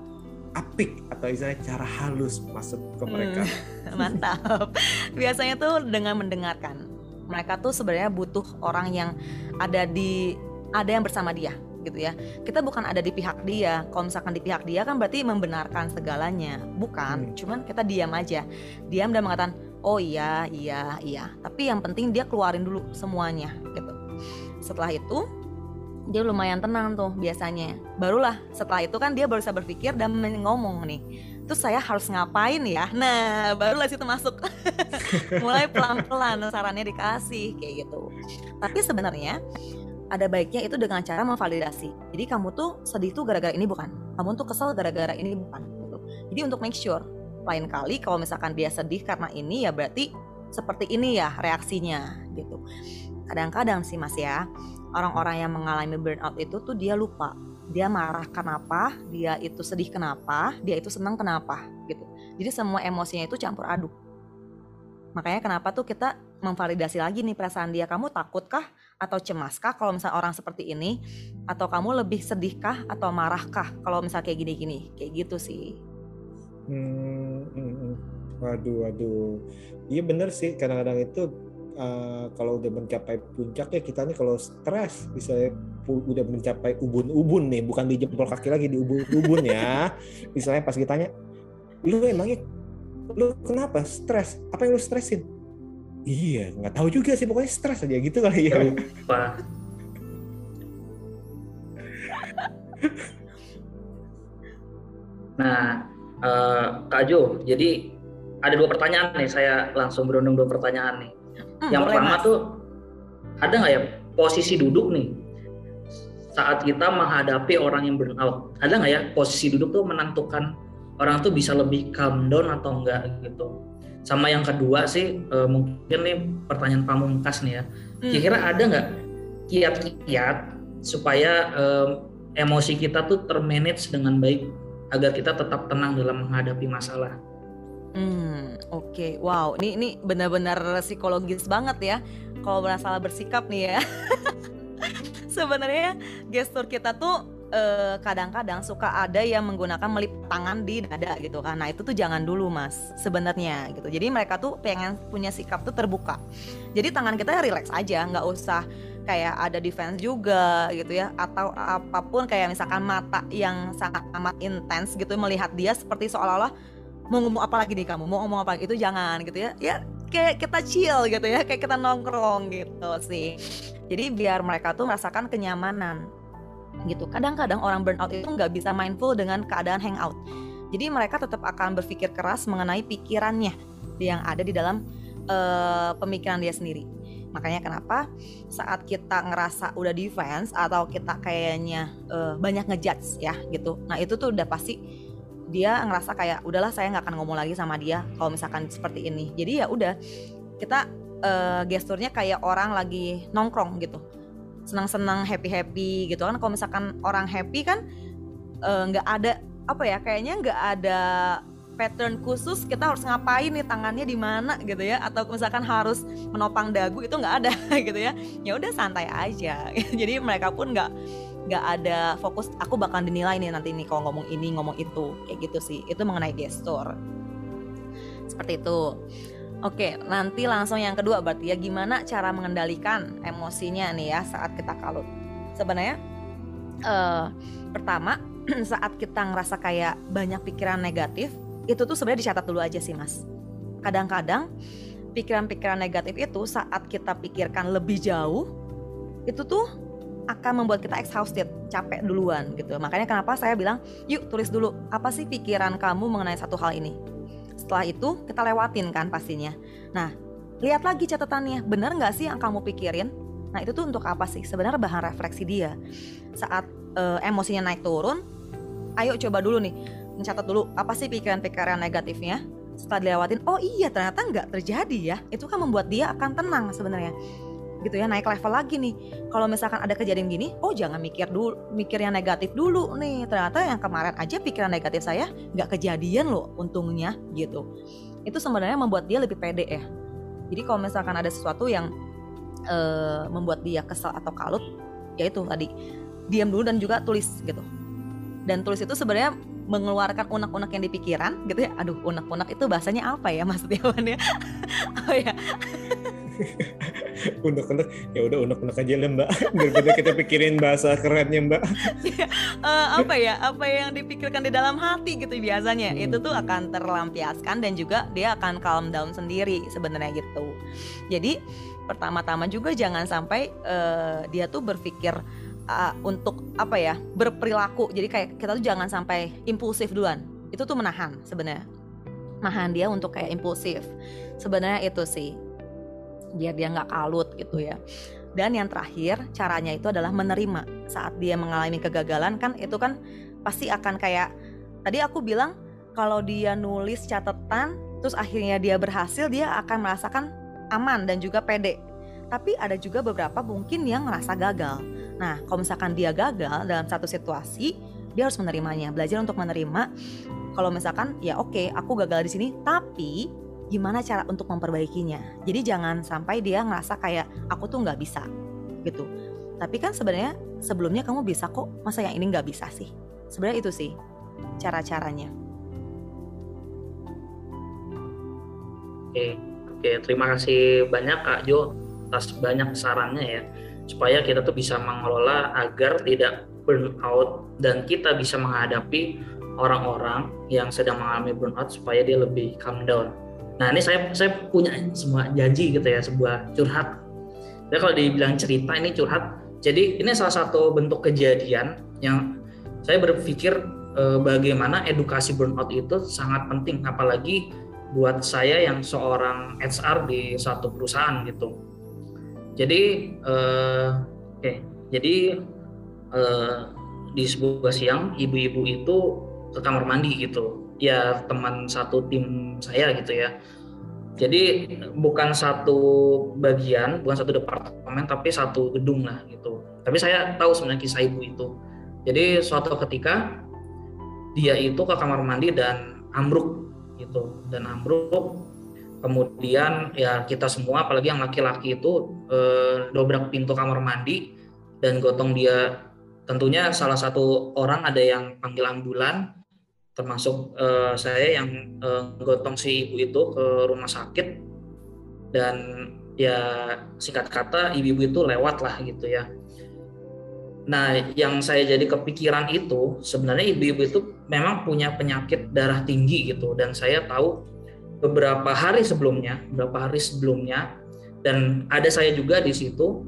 apik atau istilahnya cara halus masuk ke mereka. Hmm, mantap. Biasanya tuh dengan mendengarkan. Mereka tuh sebenarnya butuh orang yang ada di ada yang bersama dia gitu ya. Kita bukan ada di pihak dia. Kalau misalkan di pihak dia kan berarti membenarkan segalanya. Bukan, hmm. cuman kita diam aja. Diam dan mengatakan, "Oh iya, iya, iya." Tapi yang penting dia keluarin dulu semuanya gitu. Setelah itu dia lumayan tenang tuh biasanya. Barulah setelah itu kan dia baru bisa berpikir dan ngomong nih. Terus saya harus ngapain ya? Nah, barulah situ masuk. Mulai pelan-pelan sarannya dikasih kayak gitu. Tapi sebenarnya ada baiknya itu dengan cara memvalidasi. Jadi kamu tuh sedih tuh gara-gara ini bukan? Kamu tuh kesel gara-gara ini bukan? Gitu. Jadi untuk make sure, lain kali kalau misalkan dia sedih karena ini ya berarti seperti ini ya reaksinya gitu. Kadang-kadang sih mas ya, orang-orang yang mengalami burnout itu tuh dia lupa. Dia marah kenapa, dia itu sedih kenapa, dia itu senang kenapa gitu. Jadi semua emosinya itu campur aduk. Makanya kenapa tuh kita memvalidasi lagi nih perasaan dia. Kamu takutkah atau cemaskah kalau misalnya orang seperti ini? Atau kamu lebih sedihkah atau marahkah kalau misalnya kayak gini-gini? Kayak gitu sih. Hmm, hmm, hmm. waduh waduh. Iya bener sih kadang-kadang itu uh, kalau udah mencapai puncak ya kita nih kalau stres bisa udah mencapai ubun-ubun nih bukan di jempol kaki lagi di ubun-ubun ya. Misalnya pas kita tanya lu emangnya lu kenapa stres? Apa yang lu stresin Iya, nggak tahu juga sih pokoknya stres aja gitu kali ya. Lupa. nah, uh, Kak Jo, jadi ada dua pertanyaan nih. Saya langsung berundung dua pertanyaan nih. Hmm, Yang pertama mas. tuh ada nggak ya posisi duduk nih saat kita menghadapi orang yang burnout? Ada nggak ya posisi duduk tuh menentukan orang tuh bisa lebih calm down atau enggak gitu? Sama yang kedua sih uh, mungkin nih pertanyaan pamungkas nih ya. Hmm. Kira-kira ada nggak kiat-kiat supaya um, emosi kita tuh termanage dengan baik agar kita tetap tenang dalam menghadapi masalah? Hmm, oke. Okay. Wow, ini ini benar-benar psikologis banget ya. Kalau masalah bersikap nih ya. Sebenarnya gestur kita tuh eh, kadang-kadang suka ada yang menggunakan melip tangan di dada gitu kan. Nah itu tuh jangan dulu mas sebenarnya gitu. Jadi mereka tuh pengen punya sikap tuh terbuka. Jadi tangan kita relax aja, nggak usah kayak ada defense juga gitu ya atau apa pun kayak misalkan mata yang sangat amat intens gitu melihat dia seperti seolah-olah mau ngomong apa lagi nih kamu mau ngomong apa itu jangan gitu ya ya kayak kita chill gitu ya kayak kita nongkrong gitu sih jadi biar mereka tuh merasakan kenyamanan gitu. Kadang-kadang orang burnout itu nggak bisa mindful dengan keadaan hangout. Jadi mereka tetap akan berpikir keras mengenai pikirannya yang ada di dalam uh, pemikiran dia sendiri. Makanya kenapa saat kita ngerasa udah defense atau kita kayaknya uh, banyak ngejudge ya gitu. Nah itu tuh udah pasti dia ngerasa kayak udahlah saya nggak akan ngomong lagi sama dia kalau misalkan seperti ini. Jadi ya udah kita uh, gesturnya kayak orang lagi nongkrong gitu senang-senang happy-happy gitu kan. Kalau misalkan orang happy kan eh, nggak uh, ada apa ya kayaknya nggak ada pattern khusus kita harus ngapain nih tangannya di mana gitu ya. Atau misalkan harus menopang dagu itu nggak ada gitu ya. Ya udah santai aja. Jadi mereka pun nggak nggak ada fokus aku bakal dinilai nih nanti nih kalau ngomong ini ngomong itu. Kayak gitu sih. Itu mengenai gestur. Seperti itu Oke, nanti langsung yang kedua berarti ya gimana cara mengendalikan emosinya nih ya saat kita kalut. Sebenarnya uh, pertama saat kita ngerasa kayak banyak pikiran negatif, itu tuh sebenarnya dicatat dulu aja sih mas. Kadang-kadang pikiran-pikiran negatif itu saat kita pikirkan lebih jauh, itu tuh akan membuat kita exhausted, capek duluan gitu. Makanya kenapa saya bilang, yuk tulis dulu apa sih pikiran kamu mengenai satu hal ini setelah itu kita lewatin kan pastinya. Nah, lihat lagi catatannya, benar nggak sih yang kamu pikirin? Nah itu tuh untuk apa sih? Sebenarnya bahan refleksi dia. Saat e, emosinya naik turun, ayo coba dulu nih, mencatat dulu apa sih pikiran-pikiran negatifnya. Setelah dilewatin, oh iya ternyata nggak terjadi ya. Itu kan membuat dia akan tenang sebenarnya. Gitu ya naik level lagi nih. Kalau misalkan ada kejadian gini oh jangan mikir dulu mikir yang negatif dulu nih. Ternyata yang kemarin aja pikiran negatif saya nggak kejadian loh untungnya gitu. Itu sebenarnya membuat dia lebih pede ya. Jadi kalau misalkan ada sesuatu yang uh, membuat dia kesal atau kalut ya itu tadi diam dulu dan juga tulis gitu. Dan tulis itu sebenarnya mengeluarkan unek-unek yang di pikiran gitu ya. Aduh unek-unek itu bahasanya apa ya maksudnya ya? Oh ya unek-unek. Ya udah unek-unek aja lah mbak. Daripada kita pikirin bahasa kerennya mbak. Uh, apa ya apa yang dipikirkan di dalam hati gitu biasanya. Hmm. itu tuh akan terlampiaskan dan juga dia akan calm down sendiri sebenarnya gitu. Jadi pertama-tama juga jangan sampai uh, dia tuh berpikir uh, untuk apa ya berperilaku. Jadi kayak kita tuh jangan sampai impulsif duluan. Itu tuh menahan sebenarnya. Menahan dia untuk kayak impulsif. Sebenarnya itu sih biar dia nggak kalut gitu ya. Dan yang terakhir caranya itu adalah menerima. Saat dia mengalami kegagalan kan itu kan pasti akan kayak tadi aku bilang kalau dia nulis catatan terus akhirnya dia berhasil dia akan merasakan aman dan juga pede. Tapi ada juga beberapa mungkin yang ngerasa gagal. Nah kalau misalkan dia gagal dalam satu situasi dia harus menerimanya. Belajar untuk menerima. Kalau misalkan ya oke okay, aku gagal di sini tapi gimana cara untuk memperbaikinya. Jadi jangan sampai dia ngerasa kayak aku tuh nggak bisa gitu. Tapi kan sebenarnya sebelumnya kamu bisa kok, masa yang ini nggak bisa sih? Sebenarnya itu sih cara-caranya. Oke, oke, terima kasih banyak Kak Jo atas banyak sarannya ya, supaya kita tuh bisa mengelola agar tidak burn out dan kita bisa menghadapi orang-orang yang sedang mengalami burnout supaya dia lebih calm down Nah ini saya saya punya semua janji gitu ya sebuah curhat. Ya kalau dibilang cerita ini curhat. Jadi ini salah satu bentuk kejadian yang saya berpikir eh, bagaimana edukasi burnout itu sangat penting apalagi buat saya yang seorang HR di satu perusahaan gitu. Jadi eh, oke, jadi eh, di sebuah siang ibu-ibu itu ke kamar mandi gitu ya teman satu tim saya gitu ya. Jadi bukan satu bagian, bukan satu departemen, tapi satu gedung lah gitu. Tapi saya tahu sebenarnya kisah ibu itu. Jadi suatu ketika dia itu ke kamar mandi dan ambruk gitu, dan ambruk. Kemudian ya kita semua, apalagi yang laki-laki itu eh, dobrak pintu kamar mandi dan gotong dia. Tentunya salah satu orang ada yang panggil ambulan, termasuk uh, saya yang uh, gotong si ibu itu ke rumah sakit. Dan ya singkat kata ibu-ibu itu lewat lah gitu ya. Nah, yang saya jadi kepikiran itu sebenarnya ibu-ibu itu memang punya penyakit darah tinggi gitu. Dan saya tahu beberapa hari sebelumnya, beberapa hari sebelumnya dan ada saya juga di situ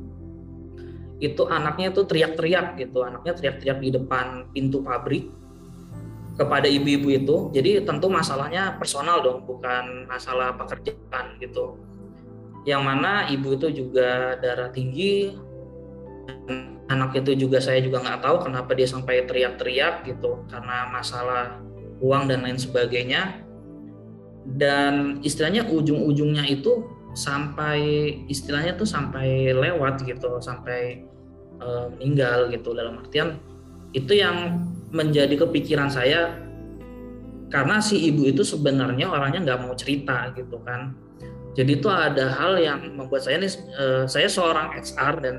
itu anaknya tuh teriak-teriak gitu, anaknya teriak-teriak di depan pintu pabrik kepada ibu-ibu itu. Jadi tentu masalahnya personal dong, bukan masalah pekerjaan gitu. Yang mana ibu itu juga darah tinggi, anak itu juga saya juga nggak tahu kenapa dia sampai teriak-teriak gitu karena masalah uang dan lain sebagainya. Dan istilahnya ujung-ujungnya itu sampai istilahnya tuh sampai lewat gitu, sampai uh, meninggal gitu dalam artian itu yang menjadi kepikiran saya karena si ibu itu sebenarnya orangnya nggak mau cerita gitu kan. Jadi itu ada hal yang membuat saya nih uh, saya seorang HR dan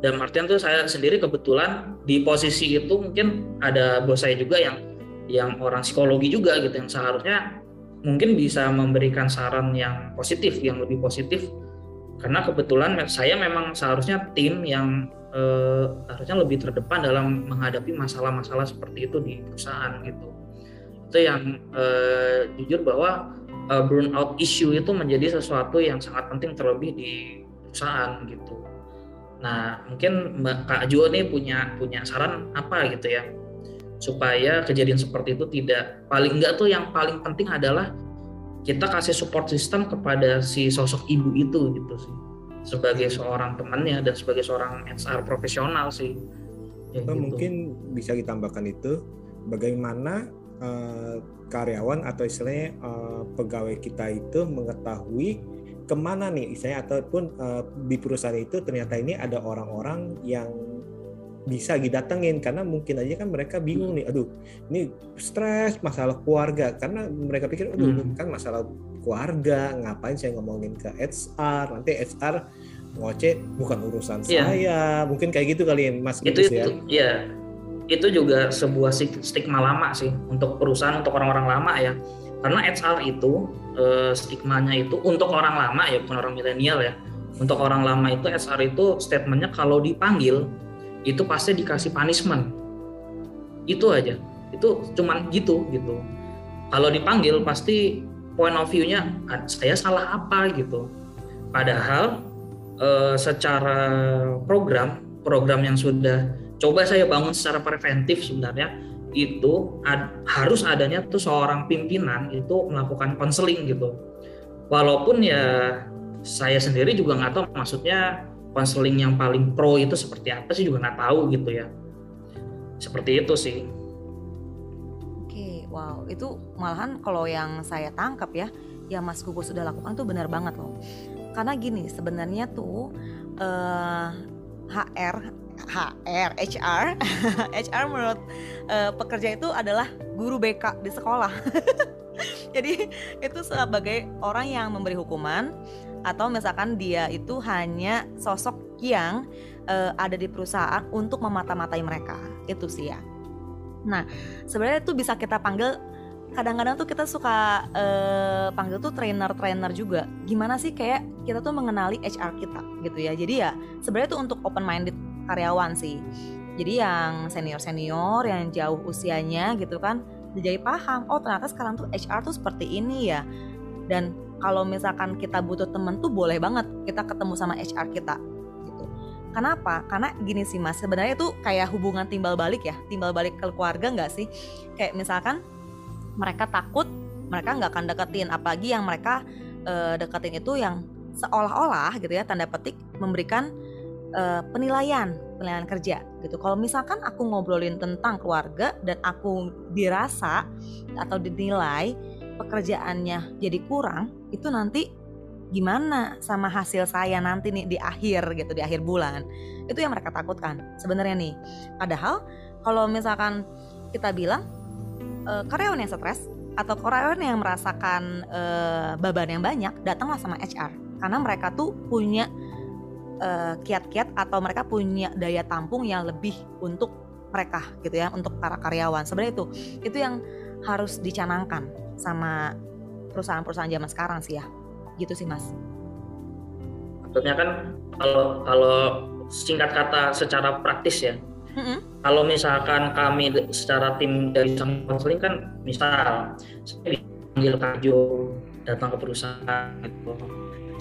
dan Martian tuh saya sendiri kebetulan di posisi itu mungkin ada bos saya juga yang yang orang psikologi juga gitu yang seharusnya mungkin bisa memberikan saran yang positif yang lebih positif. Karena kebetulan saya memang seharusnya tim yang eh, harusnya lebih terdepan dalam menghadapi masalah-masalah seperti itu di perusahaan gitu. Itu yang eh, jujur bahwa eh, burnout issue itu menjadi sesuatu yang sangat penting terlebih di perusahaan gitu. Nah mungkin Mbak Kak Jo nih punya punya saran apa gitu ya? Supaya kejadian seperti itu tidak paling enggak tuh yang paling penting adalah kita kasih support system kepada si sosok ibu itu gitu sih sebagai seorang temannya dan sebagai seorang HR profesional sih. Ya, gitu. Mungkin bisa ditambahkan itu bagaimana uh, karyawan atau istilahnya uh, pegawai kita itu mengetahui ke mana nih istilahnya ataupun uh, di perusahaan itu ternyata ini ada orang-orang yang bisa didatengin karena mungkin aja kan mereka bingung nih aduh ini stres masalah keluarga karena mereka pikir aduh hmm. kan masalah keluarga ngapain saya ngomongin ke HR nanti HR ngoceh bukan urusan yeah. saya. Mungkin kayak gitu kali ya Mas itu, itu ya. iya. Itu juga sebuah stigma lama sih untuk perusahaan untuk orang-orang lama ya. Karena HR itu eh, stigmanya itu untuk orang lama ya bukan orang milenial ya. Untuk orang lama itu HR itu statementnya kalau dipanggil itu pasti dikasih punishment. Itu aja. Itu cuman gitu gitu. Kalau dipanggil pasti point of view-nya saya salah apa gitu. Padahal eh, secara program program yang sudah coba saya bangun secara preventif sebenarnya itu ad, harus adanya tuh seorang pimpinan itu melakukan konseling gitu. Walaupun ya saya sendiri juga nggak tahu maksudnya konseling yang paling pro itu seperti apa sih juga nggak tahu gitu ya. Seperti itu sih oke wow. Itu malahan kalau yang saya tangkap ya yang Mas Gugus sudah lakukan tuh benar banget loh. Karena gini sebenarnya tuh uh, HR HR HR HR menurut uh, pekerja itu adalah guru BK di sekolah. Jadi itu sebagai orang yang memberi hukuman atau misalkan dia itu hanya sosok yang uh, ada di perusahaan untuk memata-matai mereka. Itu sih ya nah sebenarnya itu bisa kita panggil kadang-kadang tuh kita suka uh, panggil tuh trainer-trainer juga. Gimana sih kayak kita tuh mengenali HR kita gitu ya. Jadi ya sebenarnya tuh untuk open minded karyawan sih. Jadi yang senior-senior yang jauh usianya gitu kan jadi paham oh ternyata sekarang tuh HR tuh seperti ini ya. Dan kalau misalkan kita butuh temen tuh boleh banget kita ketemu sama HR kita. Kenapa? Karena gini sih mas, sebenarnya itu kayak hubungan timbal balik ya, timbal balik ke keluarga nggak sih? Kayak misalkan mereka takut, mereka nggak akan deketin, apalagi yang mereka uh, deketin itu yang seolah-olah gitu ya tanda petik memberikan uh, penilaian penilaian kerja gitu. Kalau misalkan aku ngobrolin tentang keluarga dan aku dirasa atau dinilai pekerjaannya jadi kurang, itu nanti gimana sama hasil saya nanti nih di akhir gitu di akhir bulan. Itu yang mereka takutkan sebenarnya nih. Padahal kalau misalkan kita bilang e, karyawan yang stres atau karyawan yang merasakan e, beban yang banyak, datanglah sama HR karena mereka tuh punya eh, kiat-kiat atau mereka punya daya tampung yang lebih untuk mereka gitu ya untuk para karyawan sebenarnya itu itu yang harus dicanangkan sama perusahaan-perusahaan zaman sekarang sih ya gitu sih mas. Maksudnya kan kalau kalau singkat kata secara praktis ya mm-hmm. kalau misalkan kami secara tim dari konseling kan misal saya panggil kajo datang ke perusahaan gitu.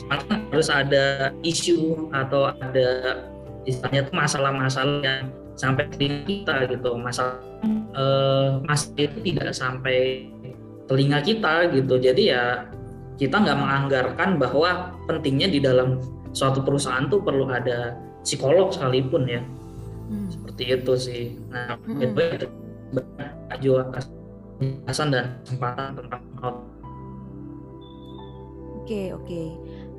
Maka harus ada isu atau ada istilahnya tuh masalah-masalah yang sampai di kita gitu. Masalah eh, masalah itu tidak sampai telinga kita gitu. Jadi ya kita nggak menganggarkan bahwa pentingnya di dalam suatu perusahaan tuh perlu ada psikolog sekalipun ya hmm. seperti itu sih nah hmm. itu jual kejelasan dan kesempatan tentang Oke oke.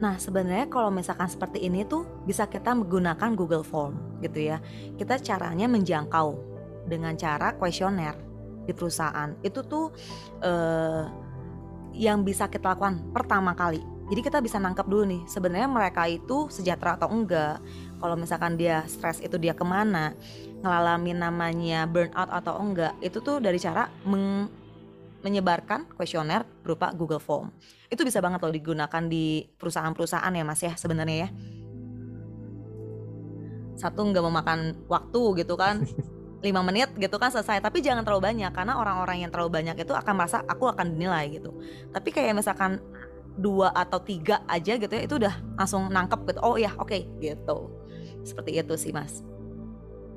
Nah sebenarnya kalau misalkan seperti ini tuh bisa kita menggunakan Google Form gitu ya. Kita caranya menjangkau dengan cara kuesioner di perusahaan itu tuh uh, yang bisa kita lakukan pertama kali. Jadi kita bisa nangkep dulu nih sebenarnya mereka itu sejahtera atau enggak. Kalau misalkan dia stres itu dia ke mana, ngalami namanya burnout atau enggak, itu tuh dari cara meng menyebarkan kuesioner berupa Google Form. Itu bisa banget loh digunakan di perusahaan-perusahaan ya mas ya sebenarnya ya. Satu nggak memakan waktu gitu kan. lima menit gitu kan selesai. Tapi jangan terlalu banyak karena orang-orang yang terlalu banyak itu akan merasa aku akan dinilai gitu. Tapi kayak misalkan dua atau tiga aja gitu ya itu udah langsung nangkep gitu oh ya oke okay, gitu. Seperti itu sih mas.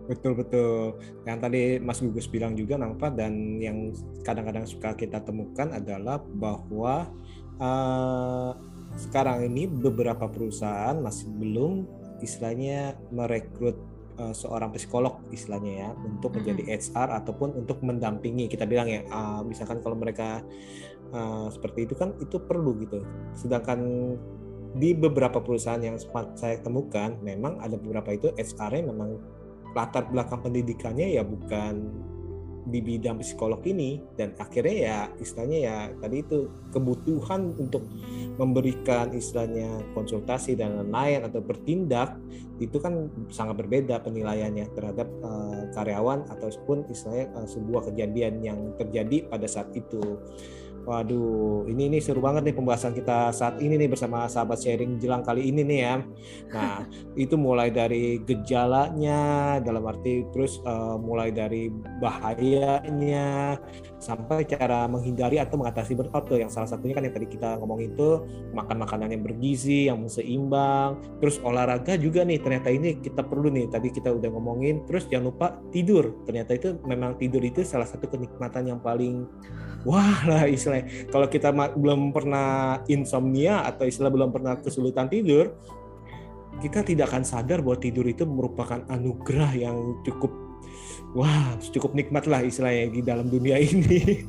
Betul betul. Yang tadi Mas Gugus bilang juga nampak dan yang kadang-kadang suka kita temukan adalah bahwa uh, sekarang ini beberapa perusahaan masih belum istilahnya merekrut uh, seorang psikolog istilahnya ya untuk menjadi HR ataupun untuk mendampingi. Kita bilang ya uh, misalkan kalau mereka uh, seperti itu kan itu perlu gitu. Sedangkan di beberapa perusahaan yang sempat saya temukan memang ada beberapa itu HR-nya memang latar belakang pendidikannya ya bukan di bidang psikolog ini dan akhirnya ya istilahnya ya tadi itu kebutuhan untuk memberikan istilahnya konsultasi dan lain-lain atau bertindak itu kan sangat berbeda penilaiannya terhadap uh, karyawan ataupun istilahnya uh, sebuah kejadian yang terjadi pada saat itu. Waduh, ini ini seru banget nih pembahasan kita saat ini nih bersama sahabat sharing jelang kali ini nih ya. Nah, itu mulai dari gejalanya dalam arti terus uh, mulai dari bahayanya sampai cara menghindari atau mengatasi burnout tuh yang salah satunya kan yang tadi kita ngomong itu makan makanan yang bergizi, yang seimbang, terus olahraga juga nih ternyata ini kita perlu nih tadi kita udah ngomongin terus jangan lupa tidur. Ternyata itu memang tidur itu salah satu kenikmatan yang paling wah lah istilahnya kalau kita belum pernah insomnia atau istilah belum pernah kesulitan tidur kita tidak akan sadar bahwa tidur itu merupakan anugerah yang cukup wah cukup nikmat lah istilahnya di dalam dunia ini.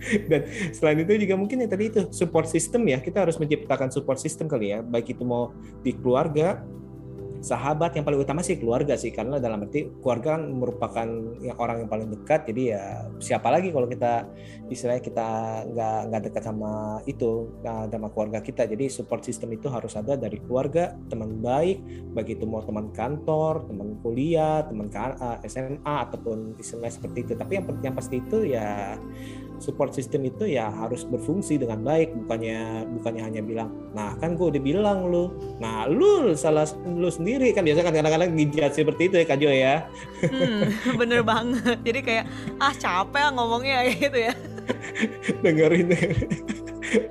Dan selain itu juga mungkin yang tadi itu support system ya kita harus menciptakan support system kali ya baik itu mau di keluarga sahabat yang paling utama sih keluarga sih karena dalam arti keluarga kan merupakan yang orang yang paling dekat jadi ya siapa lagi kalau kita istilahnya kita nggak nggak dekat sama itu sama keluarga kita. Jadi support system itu harus ada dari keluarga teman baik bagi itu mau teman kantor teman kuliah teman SMA ataupun istilahnya seperti itu. Tapi yang yang pasti itu ya support system itu ya harus berfungsi dengan baik bukannya bukannya hanya bilang nah kan gue udah bilang lu. Nah lu salah lu sendiri. Kan biasa kan kadang-kadang ngijat seperti itu ya Kak Jo ya. Hmm, bener banget. Jadi kayak ah capek ngomongnya gitu ya. Dengerin.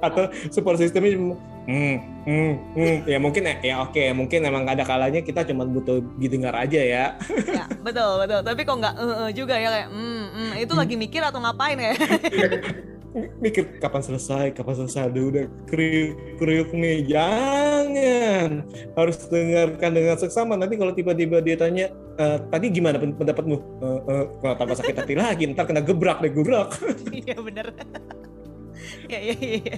Atau support systemnya hmm, hmm, hmm. ya mungkin ya, ya oke okay. mungkin emang ada kalanya kita cuma butuh didengar aja ya ya betul betul tapi kok nggak uh, uh, juga ya kayak hmm, hmm, itu hmm. lagi mikir atau ngapain ya mikir kapan selesai, kapan selesai, Aduh, udah kriuk kriuk nih, jangan harus dengarkan dengan seksama. Nanti kalau tiba-tiba dia tanya, e, tadi gimana pendapatmu? E, e, kalau tambah sakit hati lagi, ntar kena gebrak deh gebrak. Iya bener. Ya, ya, ya, ya.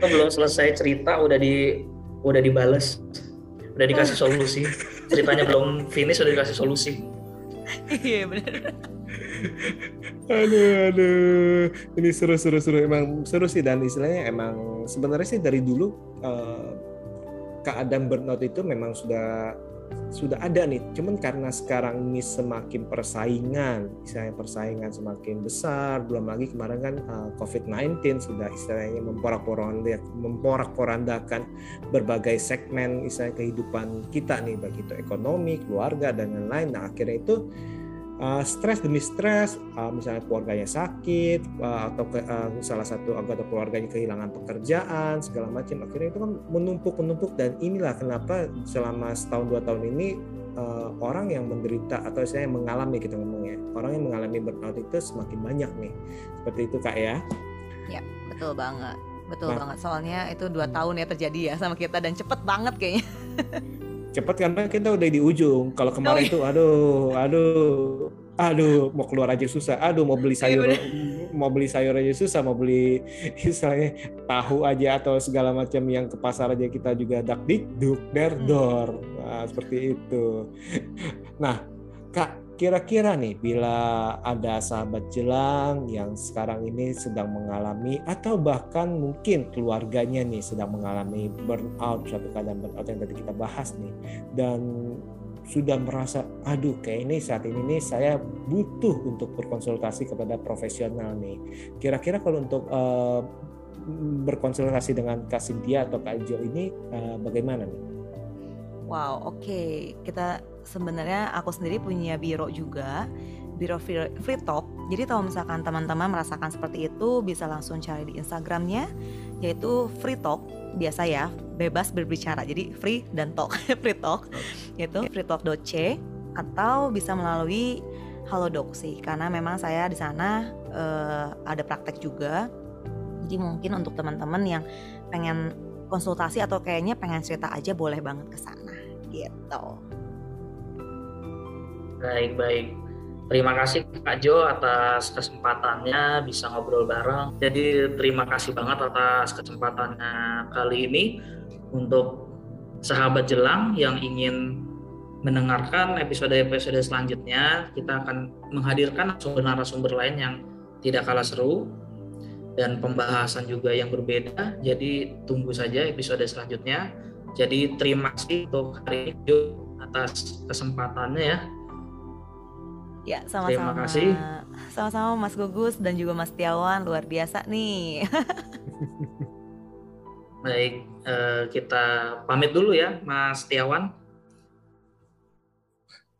Belum selesai cerita udah di udah dibales. Udah dikasih solusi. Ceritanya belum finish udah dikasih solusi. Iya benar. Aduh aduh. Ini seru seru seru. Emang seru sih dan istilahnya emang sebenarnya sih dari dulu uh, keadaan burnout itu memang sudah sudah ada nih, cuman karena sekarang ini semakin persaingan, misalnya persaingan semakin besar, belum lagi kemarin kan eh, COVID-19 sudah istilahnya memporak-porandakan memporak-porandakan berbagai segmen istilahnya kehidupan kita nih, baik itu ekonomi, keluarga dan lain-lain. Nah akhirnya itu uh, stres demi stres, uh, misalnya keluarganya sakit uh, atau ke, uh, salah satu anggota keluarganya kehilangan pekerjaan segala macam, akhirnya itu kan menumpuk menumpuk dan inilah kenapa selama setahun dua tahun ini uh, orang yang menderita atau saya mengalami kita ngomongnya orang yang mengalami burnout itu semakin banyak nih seperti itu kak ya. Ya betul banget. Betul nah, banget soalnya itu dua tahun ya terjadi ya sama kita dan cepet banget kayaknya. cepet karena kita udah di ujung. Kalau kemarin oh, iya. tuh, aduh, aduh, aduh, mau keluar aja susah. Aduh, mau beli iya, sayur, mau beli sayur aja susah. Mau beli misalnya tahu aja atau segala macam yang ke pasar aja kita juga dak dik duk der dor. Nah, seperti itu. Nah, kak Kira-kira nih bila ada sahabat jelang yang sekarang ini sedang mengalami atau bahkan mungkin keluarganya nih sedang mengalami burnout suatu keadaan burnout yang tadi kita bahas nih dan sudah merasa aduh kayak ini saat ini nih saya butuh untuk berkonsultasi kepada profesional nih. Kira-kira kalau untuk uh, berkonsultasi dengan Kak Cynthia atau Kak Jo ini uh, bagaimana nih? Wow, oke. Okay. Kita sebenarnya aku sendiri punya biro juga, biro free, free talk. Jadi kalau misalkan teman-teman merasakan seperti itu bisa langsung cari di Instagramnya, yaitu free talk biasa ya, bebas berbicara. Jadi free dan talk, free talk, yaitu freetalk.c atau bisa melalui Halodoc sih, karena memang saya di sana uh, ada praktek juga. Jadi mungkin untuk teman-teman yang pengen konsultasi atau kayaknya pengen cerita aja boleh banget ke sana gitu. Baik, baik. Terima kasih Kak Jo atas kesempatannya bisa ngobrol bareng. Jadi terima kasih banget atas kesempatannya kali ini. Untuk sahabat jelang yang ingin mendengarkan episode-episode selanjutnya, kita akan menghadirkan narasumber lain yang tidak kalah seru dan pembahasan juga yang berbeda. Jadi tunggu saja episode selanjutnya. Jadi terima kasih untuk hari ini atas kesempatannya ya. Ya, sama-sama. Terima kasih. Sama-sama Mas Gugus dan juga Mas Tiawan luar biasa nih. Baik, eh, kita pamit dulu ya Mas Tiawan.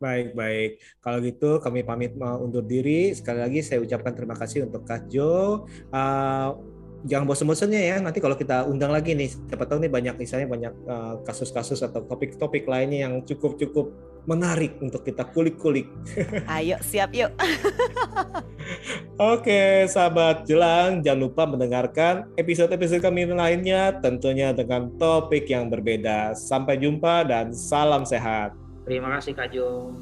Baik, baik. Kalau gitu kami pamit undur diri. Sekali lagi saya ucapkan terima kasih untuk Kak Jo. Uh, jangan bosan-bosannya ya. Nanti kalau kita undang lagi nih, siapa tahu nih banyak misalnya banyak uh, kasus-kasus atau topik-topik lainnya yang cukup-cukup menarik untuk kita kulik-kulik. Ayo, siap yuk. Oke, sahabat jelang, jangan lupa mendengarkan episode-episode kami lainnya tentunya dengan topik yang berbeda. Sampai jumpa dan salam sehat. Terima kasih Kak Jo.